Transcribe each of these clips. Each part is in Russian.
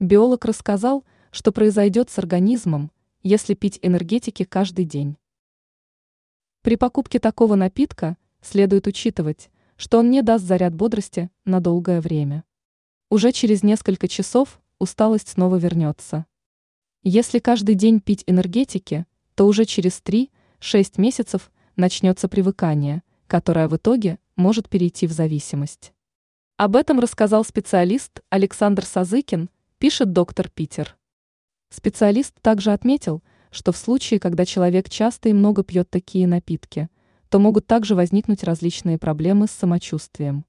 Биолог рассказал, что произойдет с организмом, если пить энергетики каждый день. При покупке такого напитка следует учитывать, что он не даст заряд бодрости на долгое время. Уже через несколько часов усталость снова вернется. Если каждый день пить энергетики, то уже через 3-6 месяцев начнется привыкание, которое в итоге может перейти в зависимость. Об этом рассказал специалист Александр Сазыкин, пишет доктор Питер. Специалист также отметил, что в случае, когда человек часто и много пьет такие напитки, то могут также возникнуть различные проблемы с самочувствием.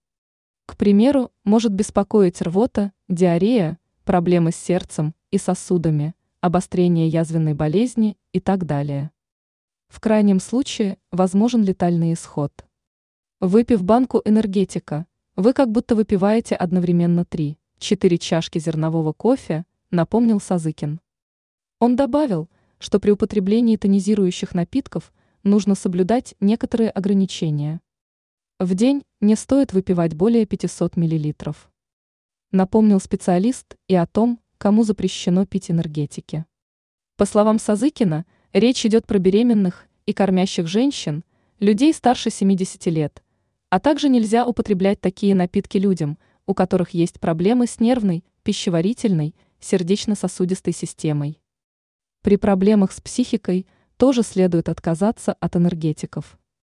К примеру, может беспокоить рвота, диарея, проблемы с сердцем и сосудами, обострение язвенной болезни и так далее. В крайнем случае возможен летальный исход. Выпив банку энергетика, вы как будто выпиваете одновременно 3-4 чашки зернового кофе, напомнил Сазыкин. Он добавил, что при употреблении тонизирующих напитков нужно соблюдать некоторые ограничения. В день не стоит выпивать более 500 мл. Напомнил специалист и о том, кому запрещено пить энергетики. По словам Сазыкина, речь идет про беременных и кормящих женщин, людей старше 70 лет – а также нельзя употреблять такие напитки людям, у которых есть проблемы с нервной, пищеварительной, сердечно-сосудистой системой. При проблемах с психикой тоже следует отказаться от энергетиков.